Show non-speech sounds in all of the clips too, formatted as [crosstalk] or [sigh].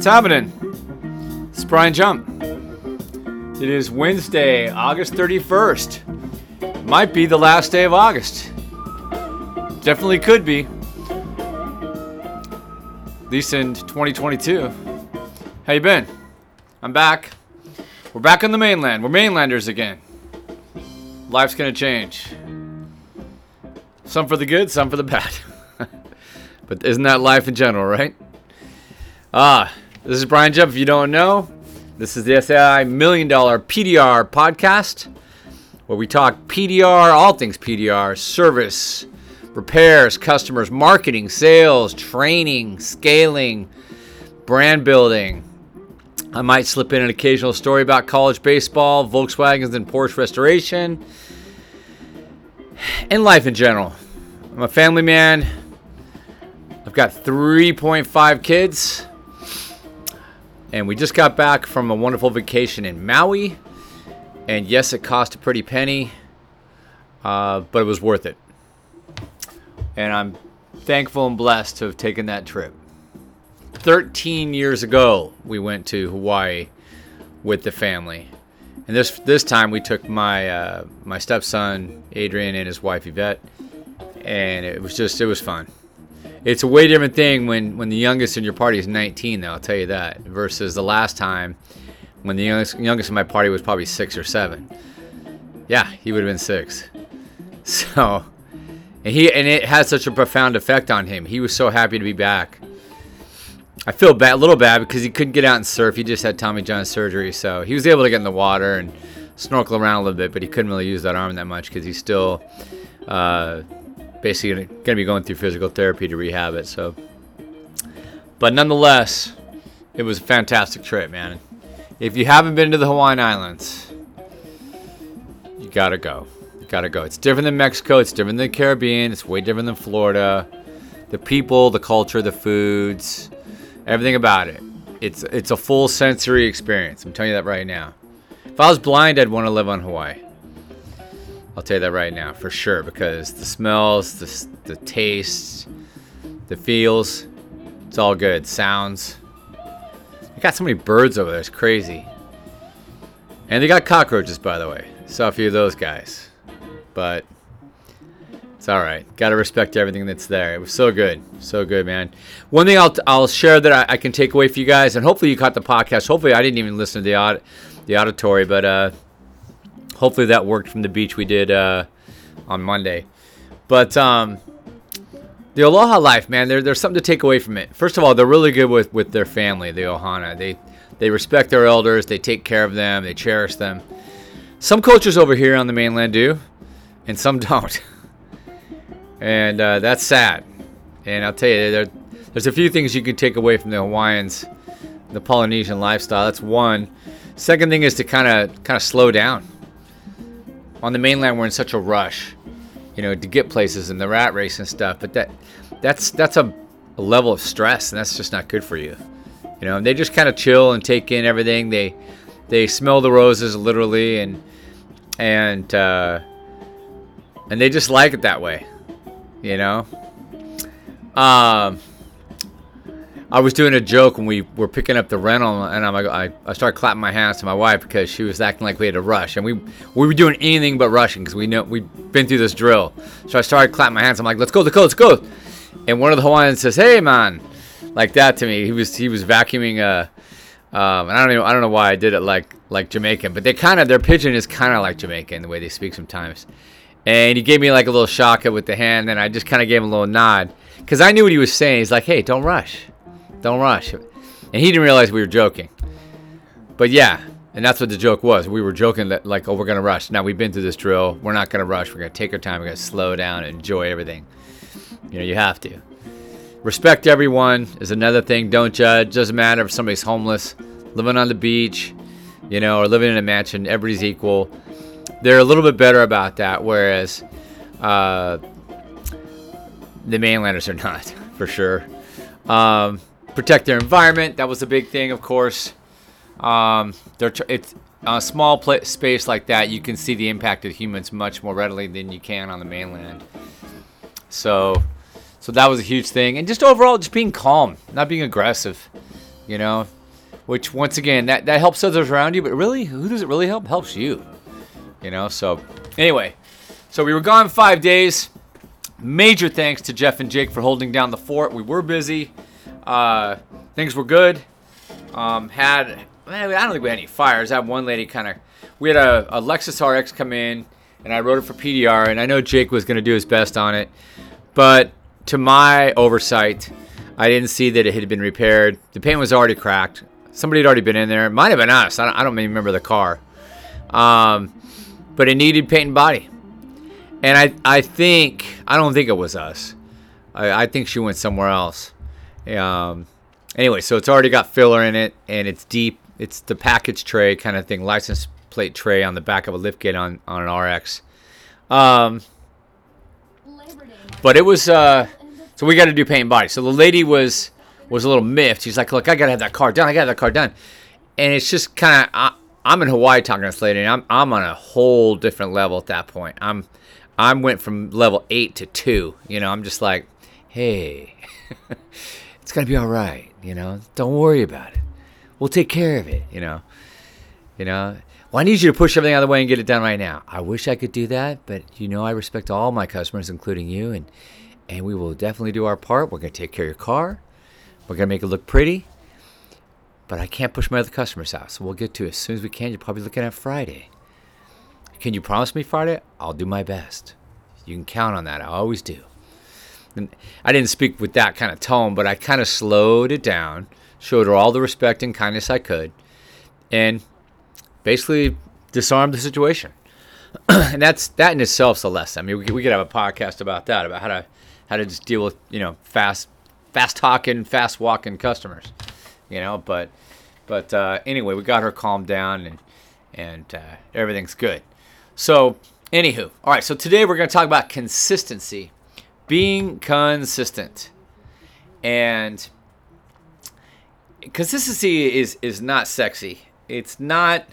What's happening? It's Brian Jump. It is Wednesday, August 31st. Might be the last day of August. Definitely could be. At least in 2022. How you been? I'm back. We're back on the mainland. We're mainlanders again. Life's gonna change. Some for the good, some for the bad. [laughs] but isn't that life in general, right? Ah, this is Brian Jump. If you don't know, this is the SAI Million Dollar PDR podcast, where we talk PDR, all things PDR, service, repairs, customers, marketing, sales, training, scaling, brand building. I might slip in an occasional story about college baseball, Volkswagens, and Porsche restoration, and life in general. I'm a family man. I've got 3.5 kids. And we just got back from a wonderful vacation in Maui. And yes, it cost a pretty penny, uh, but it was worth it. And I'm thankful and blessed to have taken that trip. 13 years ago, we went to Hawaii with the family. And this this time we took my uh, my stepson Adrian and his wife Yvette, and it was just it was fun it's a way different thing when when the youngest in your party is 19 though i'll tell you that versus the last time when the youngest, youngest in my party was probably six or seven. Yeah he would have been six. [laughs] So and he and it had such a profound effect on him. He was so happy to be back. I feel bad a little bad because he couldn't get out and surf. He just had tommy john surgery so he was able to get in the water and snorkel around a little bit but he couldn't really use that arm that much because he's still uh, basically going to be going through physical therapy to rehab it. So, but nonetheless, it was a fantastic trip, man. If you haven't been to the Hawaiian Islands, you gotta go. You gotta go. It's different than Mexico. It's different than the Caribbean. It's way different than Florida. The people, the culture, the foods, everything about it. It's it's a full sensory experience. I'm telling you that right now. If I was blind, I'd want to live on Hawaii. I'll tell you that right now for sure because the smells, the, the tastes, the feels, it's all good. Sounds. They got so many birds over there, it's crazy. And they got cockroaches, by the way. Saw a few of those guys. But it's all right. Got to respect everything that's there. It was so good. So good, man. One thing I'll, I'll share that I, I, can take away for you guys, and hopefully you caught the podcast. Hopefully I didn't even listen to the, aud- the auditory, but uh, hopefully that worked from the beach we did uh, on Monday. But um, the Aloha life, man, there, there's something to take away from it. First of all, they're really good with, with their family, the Ohana. They they respect their elders, they take care of them, they cherish them. Some cultures over here on the mainland do, and some [laughs] don't. and uh, that's sad. And I'll tell you, there, there's a few things you can take away from the Hawaiians, the Polynesian lifestyle. That's one. Second thing is to kind of kind of slow down on the mainland we're in such a rush, you know, to get places and the rat race and stuff. But that that's that's a, a level of stress, and that's just not good for you. You know, and they just kind of chill and take in everything. They they smell the roses literally, and and uh, and they just like it that way. You know. Um I was doing a joke when we were picking up the rental, and I'm like, I, I started clapping my hands to my wife because she was acting like we had to rush, and we we were doing anything but rushing because we know we'd been through this drill. So I started clapping my hands. I'm like, let's go, let's go, let's go. And one of the Hawaiians says, "Hey, man," like that to me. He was he was vacuuming a. Um, and I don't know I don't know why I did it like like Jamaican, but they kind of their pidgin is kind of like Jamaican the way they speak sometimes. And he gave me like a little shaka with the hand, and I just kind of gave him a little nod because I knew what he was saying. He's like, "Hey, don't rush." Don't rush. And he didn't realize we were joking. But yeah, and that's what the joke was. We were joking that like, oh, we're gonna rush. Now we've been through this drill. We're not gonna rush. We're gonna take our time. We're gonna slow down and enjoy everything. You know, you have to. Respect everyone is another thing. Don't judge. Doesn't matter if somebody's homeless, living on the beach, you know, or living in a mansion. Everybody's equal. They're a little bit better about that, whereas uh, the mainlanders are not, [laughs] for sure. Um, protect their environment. That was a big thing, of course. Um, they're tr- it's a small pl- space like that. You can see the impact of humans much more readily than you can on the mainland. So, so that was a huge thing, and just overall, just being calm, not being aggressive. you know, which once again that that helps others around you, but really, who does it really help? Helps you, you know. So anyway, so we were gone five days. Major thanks to Jeff and Jake for holding down the fort. We were busy. Uh, things were good. Um, had I don't think we had any fires. I had one lady kind of. We had a, a Lexus RX come in, and I wrote it for PDR, and I know Jake was going to do his best on it, but to my oversight, I didn't see that it had been repaired. The paint was already cracked. Somebody had already been in there. It might have been us. I don't, I don't even remember the car. Um, but it needed paint and body. And I, I think, I don't think it was us. I, I think she went somewhere else. Um, anyway, so it's already got filler in it, and it's deep. It's the package tray kind of thing, license plate tray on the back of a liftgate on, on an RX. Um, but it was, uh, so we got to do paint and body. So the lady was was a little miffed. She's like, "Look, I gotta have that car done. I gotta have that car done." And it's just kind of I'm in Hawaii talking to this lady, and I'm I'm on a whole different level at that point. I'm I went from level eight to two. You know, I'm just like, hey, [laughs] it's gonna be all right. You know, don't worry about it. We'll take care of it. You know, you know. Well, I need you to push everything out of the way and get it done right now. I wish I could do that, but you know, I respect all my customers, including you, and and we will definitely do our part. We're gonna take care of your car. We're gonna make it look pretty. But I can't push my other customers out, so we'll get to it as soon as we can. You're probably looking at Friday. Can you promise me Friday? I'll do my best. You can count on that. I always do. I didn't speak with that kind of tone, but I kind of slowed it down, showed her all the respect and kindness I could, and basically disarmed the situation. [clears throat] and that's that in itself is a lesson. I mean, we, we could have a podcast about that, about how to how to just deal with you know fast fast talking, fast walking customers you know. But but uh, anyway, we got her calmed down and and uh, everything's good. So anywho, all right. So today we're going to talk about consistency, being consistent, and consistency is is not sexy. It's not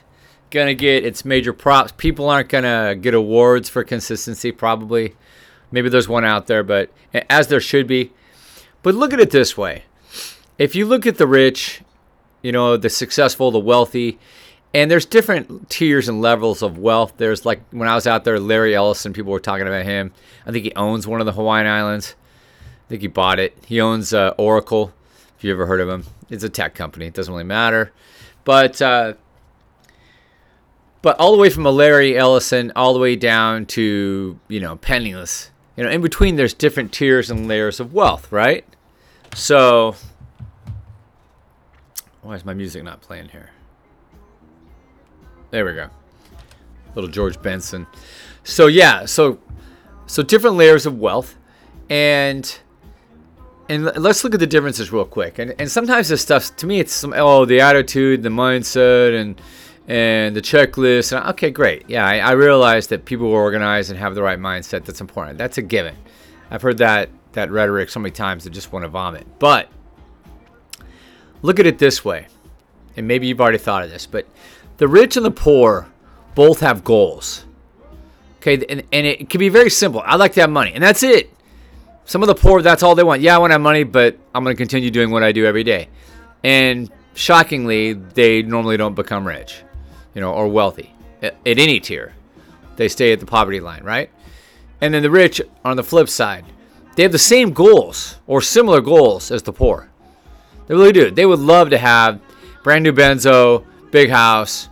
gonna get its major props. People aren't gonna get awards for consistency. Probably, maybe there's one out there, but as there should be. But look at it this way: if you look at the rich, you know, the successful, the wealthy, and there's different tiers and levels of wealth. There's like when I was out there, Larry Ellison, people were talking about him. I think he owns one of the Hawaiian Islands. I think he bought it. He owns uh, Oracle, if you ever heard of him. It's a tech company. It doesn't really matter. But uh, but all the way from a Larry Ellison all the way down to, you know, penniless. You know, in between there's different tiers and layers of wealth, right? So why is my music not playing here? There we go. Little George Benson. So yeah, so so different layers of wealth, and and let's look at the differences real quick. And and sometimes this stuff to me it's some oh the attitude, the mindset, and and the checklist. And, okay, great. Yeah, I, I realize that people are organized and have the right mindset. That's important. That's a given. I've heard that that rhetoric so many times I just want to vomit. But Look at it this way, and maybe you've already thought of this, but the rich and the poor both have goals. Okay, and, and it can be very simple. I like to have money, and that's it. Some of the poor, that's all they want. Yeah, I want to have money, but I'm going to continue doing what I do every day. And shockingly, they normally don't become rich, you know, or wealthy at, at any tier. They stay at the poverty line, right? And then the rich, on the flip side, they have the same goals or similar goals as the poor. They really do. They would love to have brand new benzo, big house,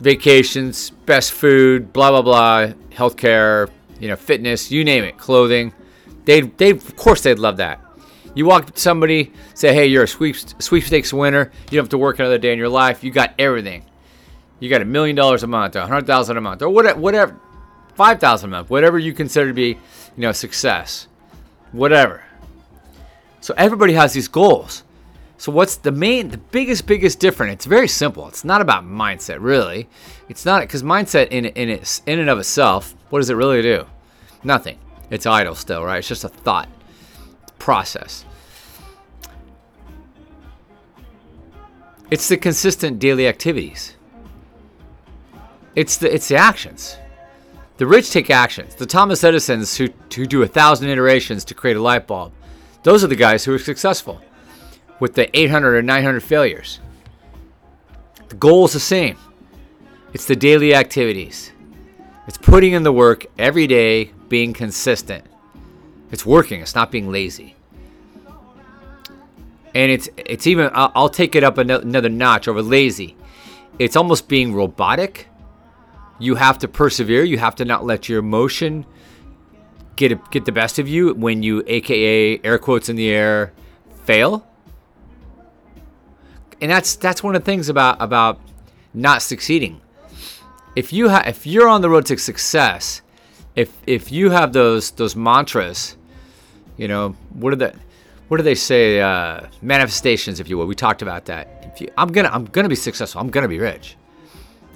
vacations, best food, blah blah blah, healthcare, you know, fitness, you name it, clothing. They they of course they'd love that. You walk to somebody, say, "Hey, you're a sweep, sweepstakes winner. You don't have to work another day in your life. You got everything. You got a million dollars a month, a hundred thousand a month, or whatever, whatever, five thousand a month, whatever you consider to be, you know, success, whatever." So everybody has these goals. So what's the main, the biggest, biggest difference? It's very simple. It's not about mindset, really. It's not because mindset in in its in and of itself, what does it really do? Nothing. It's idle still, right? It's just a thought process. It's the consistent daily activities. It's the it's the actions. The rich take actions. The Thomas Edisons who, who do a thousand iterations to create a light bulb. Those are the guys who are successful with the 800 or 900 failures. The goal is the same. It's the daily activities. It's putting in the work every day, being consistent. It's working. It's not being lazy. And it's it's even I'll, take it up another notch over lazy. It's almost being robotic. You have to persevere. You have to not let your emotion get a, get the best of you when you, aka air quotes in the air, fail. And that's that's one of the things about about not succeeding. If you if you're on the road to success, if if you have those those mantras, you know what are the what do they say? Uh, manifestations, if you will. We talked about that. You, I'm gonna, I'm gonna be successful. I'm gonna be rich.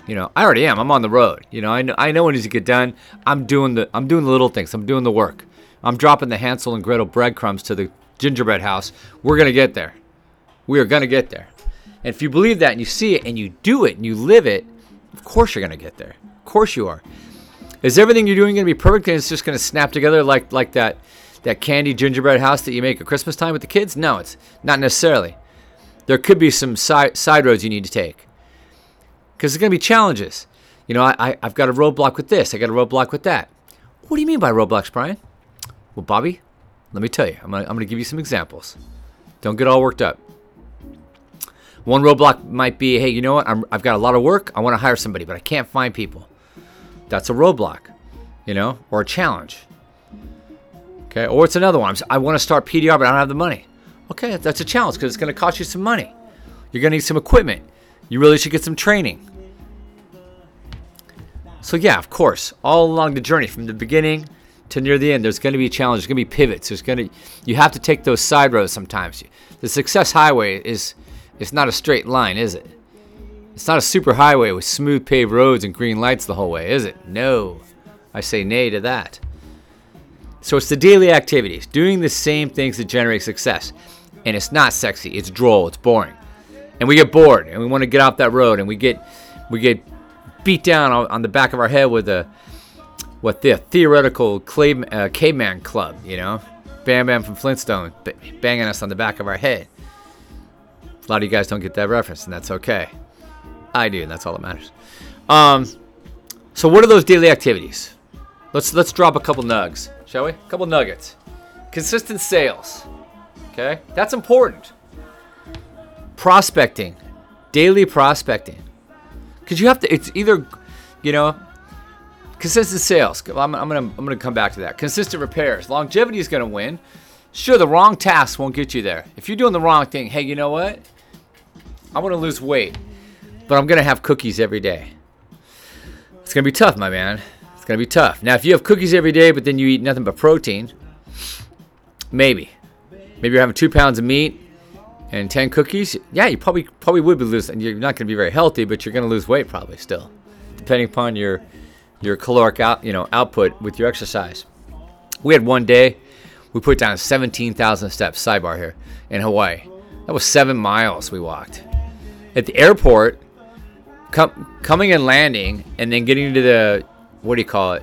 You know, I already am. I'm on the road. You know, I know, I know needs to get done. I'm doing the, I'm doing the little things. I'm doing the work. I'm dropping the Hansel and Gretel breadcrumbs to the gingerbread house. We're gonna get there. We are gonna get there. And if you believe that and you see it and you do it and you live it, of course you're gonna get there. Of course you are. Is everything you're doing gonna be perfect and it's just gonna snap together like like that that candy gingerbread house that you make at Christmas time with the kids? No, it's not necessarily. There could be some side, side roads you need to take because there's going to be challenges. You know, I, I, I've got a roadblock with this, I got a roadblock with that. What do you mean by roadblocks, Brian? Well, Bobby, let me tell you, I'm going to I'm going to give you some examples. Don't get all worked up. One roadblock might be, hey, you know what? I'm, I've got a lot of work. I want to hire somebody, but I can't find people. That's a roadblock, you know, or a challenge. Okay, or it's another one. I want to start PDR, but I don't have the money. Okay, that's a challenge because it's going to cost you some money. You're going to need some equipment. You really should get some training. So yeah, of course, all along the journey from the beginning to near the end, there's going to be challenges. There's going to be pivots. There's going to you have to take those side roads sometimes. The success highway is it's not a straight line, is it? It's not a super highway with smooth paved roads and green lights the whole way, is it? No. I say nay to that. So it's the daily activities, doing the same things that generate success. And it's not sexy, it's droll, it's boring. And we get bored and we want to get off that road and we get we get beat down on the back of our head with a what the theoretical clay, uh, caveman club, you know? Bam Bam from Flintstone banging us on the back of our head. A lot of you guys don't get that reference, and that's okay. I do, and that's all that matters. Um, so, what are those daily activities? Let's let's drop a couple nugs shall we? A couple nuggets. Consistent sales. Okay? That's important. Prospecting. Daily prospecting. Because you have to, it's either, you know, consistent sales. I'm, I'm to I'm gonna come back to that. Consistent repairs. Longevity is to win. Sure, the wrong task won't get you there. If you're doing the wrong thing, hey, you know what? I want to lose weight, but I'm going to have cookies every day. It's going to be tough, my man It's gonna be tough. Now, if you have cookies every day, but then you eat nothing but protein, maybe, maybe you're having two pounds of meat and ten cookies. Yeah, you probably probably would be losing. You're not gonna be very healthy, but you're gonna lose weight probably still, depending upon your your caloric out you know output with your exercise. We had one day, we put down 17,000 steps. Sidebar here in Hawaii. That was seven miles we walked. At the airport, com- coming and landing, and then getting to the what do you call it?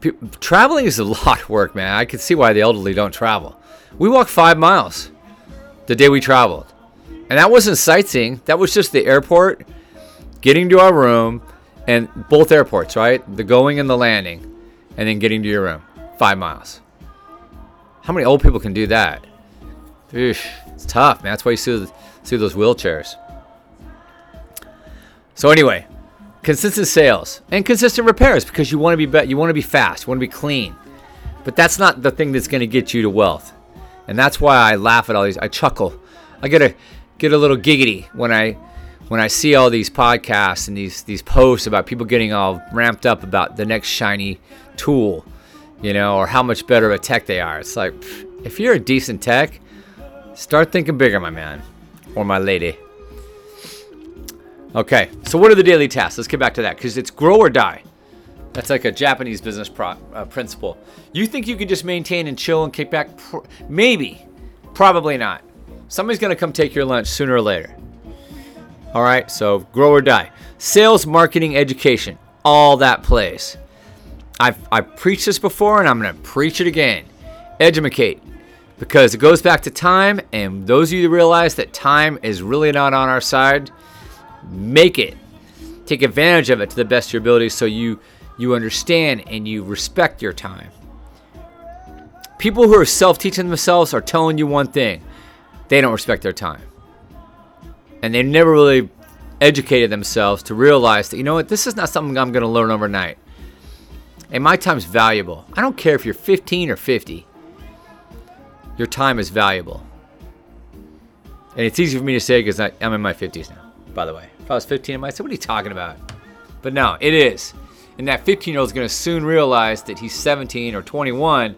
P- traveling is a [laughs] lot of work, man. I can see why the elderly don't travel. We walked five miles the day we traveled. And that wasn't sightseeing, that was just the airport, getting to our room, and both airports, right? The going and the landing, and then getting to your room. Five miles. How many old people can do that? It's tough, man. That's why you see, see those wheelchairs. So, anyway, consistent sales and consistent repairs because you want to be, be you want to be fast, you want to be clean. But that's not the thing that's going to get you to wealth. And that's why I laugh at all these. I chuckle. I get a get a little giggity when I when I see all these podcasts and these these posts about people getting all ramped up about the next shiny tool, you know, or how much better of a tech they are. It's like if you're a decent tech, start thinking bigger, my man or my lady. Okay, so what are the daily tasks? Let's get back to that because it's grow or die. That's like a Japanese business pro- uh, principle. You think you can just maintain and chill and kick back? Maybe, probably not. Somebody's gonna come take your lunch sooner or later. All right, so grow or die. Sales, marketing, education, all that plays. I've I preached this before and I'm gonna preach it again. Educate, because it goes back to time. And those of you that realize that time is really not on our side, make it. Take advantage of it to the best of your ability so you you understand and you respect your time. People who are self-teaching themselves are telling you one thing. They don't respect their time. And they never really educated themselves to realize that you know what, this is not something I'm going to learn overnight. And my time's valuable. I don't care if you're 15 or 50. Your time is valuable. And it's easy for me to say because I'm in my 50s now, by the way. If I was 15, I might say, What are you talking about? But no, it is. And that 15 year old is going to soon realize that he's 17 or 21.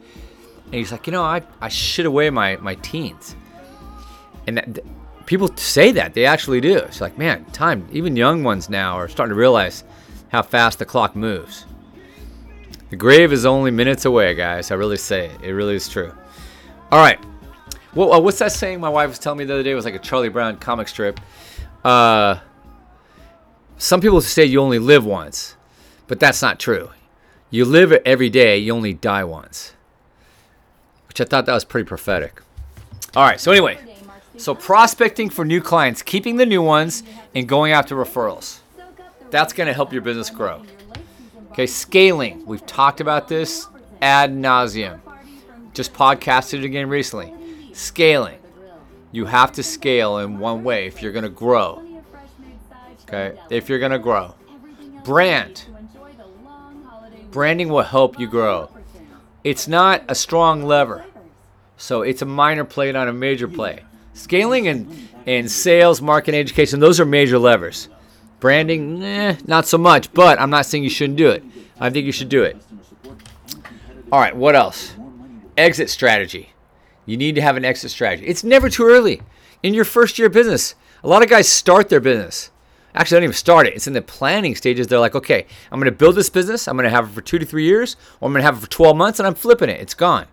And he's like, You know, I, I shit away my, my teens. And that, people say that. They actually do. It's like, man, time, even young ones now are starting to realize how fast the clock moves. The grave is only minutes away, guys. I really say it. It really is true. All right. Well, uh, what's that saying my wife was telling me the other day? It was like a Charlie Brown comic strip. Uh, some people say you only live once, but that's not true. You live every day, you only die once. Which I thought that was pretty prophetic. All right, so anyway, so prospecting for new clients, keeping the new ones, and going after referrals. That's going to help your business grow. Okay, scaling. We've talked about this ad nauseum. Just podcasted it again recently. Scaling. You have to scale in one way if you're going to grow. Okay, if you're going to grow. Brand. Branding will help you grow. It's not a strong lever, so it's a minor play, not a major play. Scaling and, and sales, marketing, education, those are major levers. Branding, eh, not so much, but I'm not saying you shouldn't do it. I think you should do it. All right, what else? Exit strategy. You need to have an exit strategy. It's never too early in your first year of business. A lot of guys start their business. Actually, I don't even start it. It's in the planning stages. They're like, okay, I'm going to build this business. I'm going to have it for two to three years, or I'm going to have it for 12 months, and I'm flipping it. It's gone.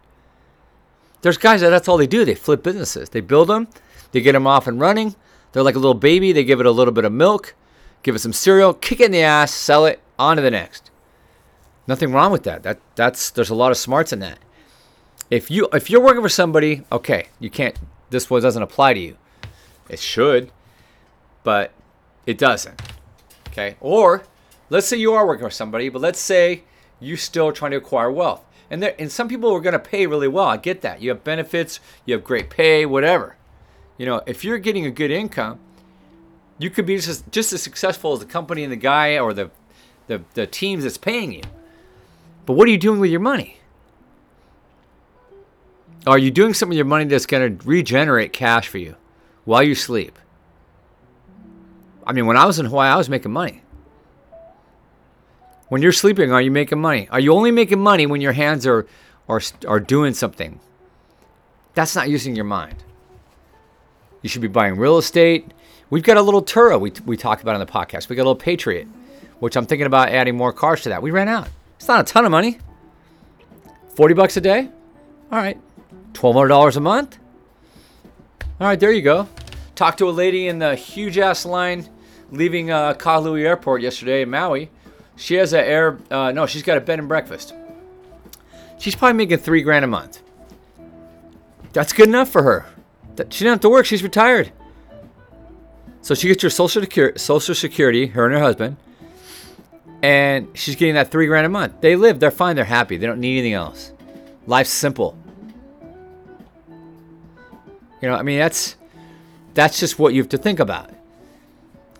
There's guys that that's all they do. They flip businesses. They build them, they get them off and running. They're like a little baby. They give it a little bit of milk, give it some cereal, kick it in the ass, sell it, on to the next. Nothing wrong with that. That that's there's a lot of smarts in that. If you if you're working for somebody, okay, you can't. This one doesn't apply to you. It should, but it doesn't. Okay. Or let's say you are working for somebody, but let's say you're still trying to acquire wealth. And there, and some people are going to pay really well. I get that. You have benefits, you have great pay, whatever. You know, if you're getting a good income, you could be just just as successful as the company and the guy or the the, the teams that's paying you. But what are you doing with your money? Are you doing something with your money that's going to regenerate cash for you while you sleep? I mean, when I was in Hawaii, I was making money. When you're sleeping, are you making money? Are you only making money when your hands are are are doing something? That's not using your mind. You should be buying real estate. We've got a little Turo we, we talked about on the podcast. We got a little Patriot, which I'm thinking about adding more cars to that. We ran out. It's not a ton of money. 40 bucks a day? All right. $1,200 a month? All right, there you go. Talked to a lady in the huge ass line leaving uh, Kahului Airport yesterday in Maui. She has a air. Uh, no, she's got a bed and breakfast. She's probably making three grand a month. That's good enough for her. She didn't have to work. She's retired. So she gets her social social security, her and her husband, and she's getting that three grand a month. They live. They're fine. They're happy. They don't need anything else. Life's simple. You know, I mean, that's that's just what you have to think about.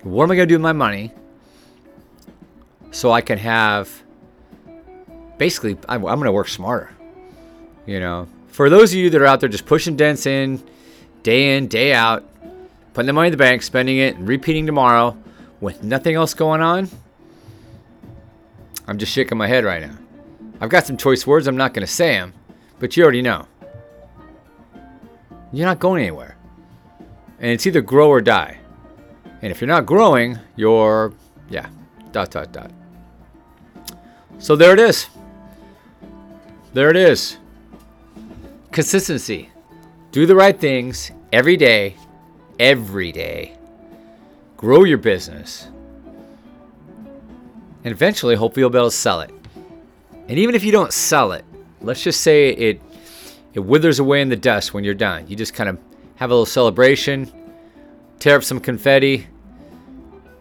What am I going to do with my money? so I can have basically I'm, I'm going to work smarter. You know, for those of you that are out there just pushing dents in day in, day out, putting the money in the bank, spending it, and repeating tomorrow with nothing else going on, I'm just shaking my head right now. I've got some choice words. I'm not going to say them, but you already know. You're not going anywhere. And it's either grow or die. And if you're not growing, you're, yeah, dot, dot, dot. So there it is. There it is. Consistency. Do the right things every day, every day. Grow your business. And eventually, hopefully, you'll be able to sell it. And even if you don't sell it, let's just say it it withers away in the dust when you're done. You just kind of have a little celebration, tear up some confetti,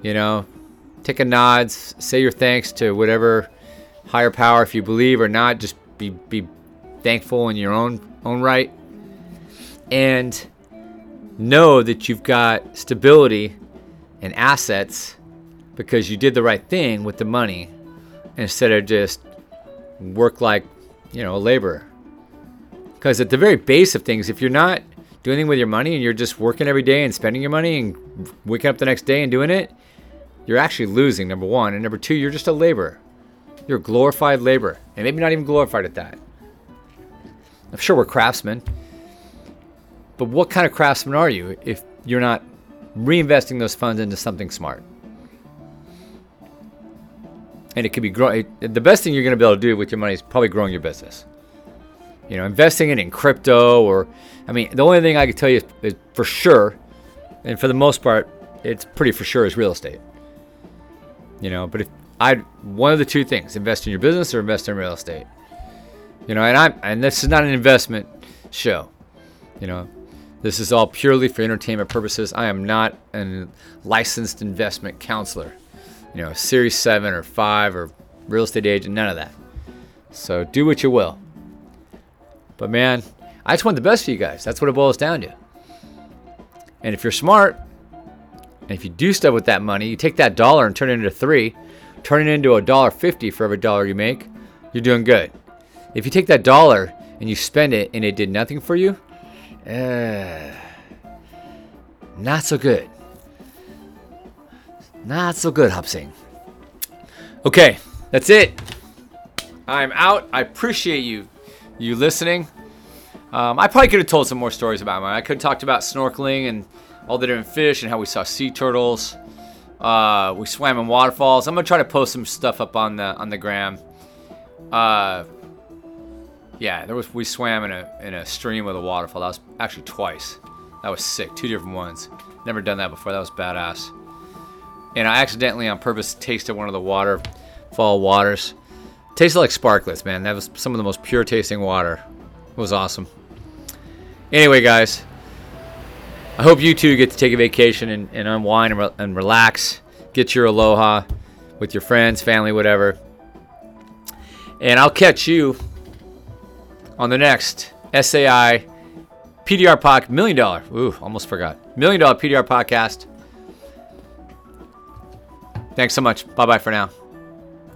you know, take a nod, say your thanks to whatever higher power if you believe or not, just be be thankful in your own own right. And know that you've got stability and assets because you did the right thing with the money instead of just work like, you know, a laborer. Because at the very base of things, if you're not doing anything with your money and you're just working every day and spending your money and waking up the next day and doing it, you're actually losing, number one. And number two, you're just a laborer. You're a glorified laborer. And maybe not even glorified at that. I'm sure we're craftsmen. But what kind of craftsman are you if you're not reinvesting those funds into something smart? And it could be growing. The best thing you're going to be able to do with your money is probably growing your business. You know, investing it in crypto or, I mean, the only thing I can tell you is, is for sure, and for the most part, it's pretty for sure is real estate. You know, but if I one of the two things, invest in your business or invest in real estate. You know, and I'm and this is not an investment show. You know, this is all purely for entertainment purposes. I am not a licensed investment counselor. You know, Series 7 or 5 or real estate agent, none of that. So do what you will. But man, I just want the best for you guys. That's what it boils down to. And if you're smart, and if you do stuff with that money, you take that dollar and turn it into three, turn it into a dollar fifty for every dollar you make, you're doing good. If you take that dollar and you spend it and it did nothing for you, uh, not so good. Not so good, Hupsing. Okay, that's it. I'm out. I appreciate you, you listening. Um, I probably could have told some more stories about mine. I could have talked about snorkeling and all the different fish and how we saw sea turtles. Uh, we swam in waterfalls. I'm gonna try to post some stuff up on the on the gram. Uh, yeah, there was we swam in a in a stream with a waterfall. That was actually twice. That was sick. Two different ones. Never done that before. That was badass. And I accidentally, on purpose, tasted one of the waterfall waters. Tasted like sparklets, man. That was some of the most pure tasting water. It was awesome. Anyway, guys, I hope you too get to take a vacation and, and unwind and, re- and relax. Get your aloha with your friends, family, whatever. And I'll catch you on the next SAI PDR podcast, million dollar. Ooh, almost forgot. Million dollar PDR podcast. Thanks so much. Bye bye for now.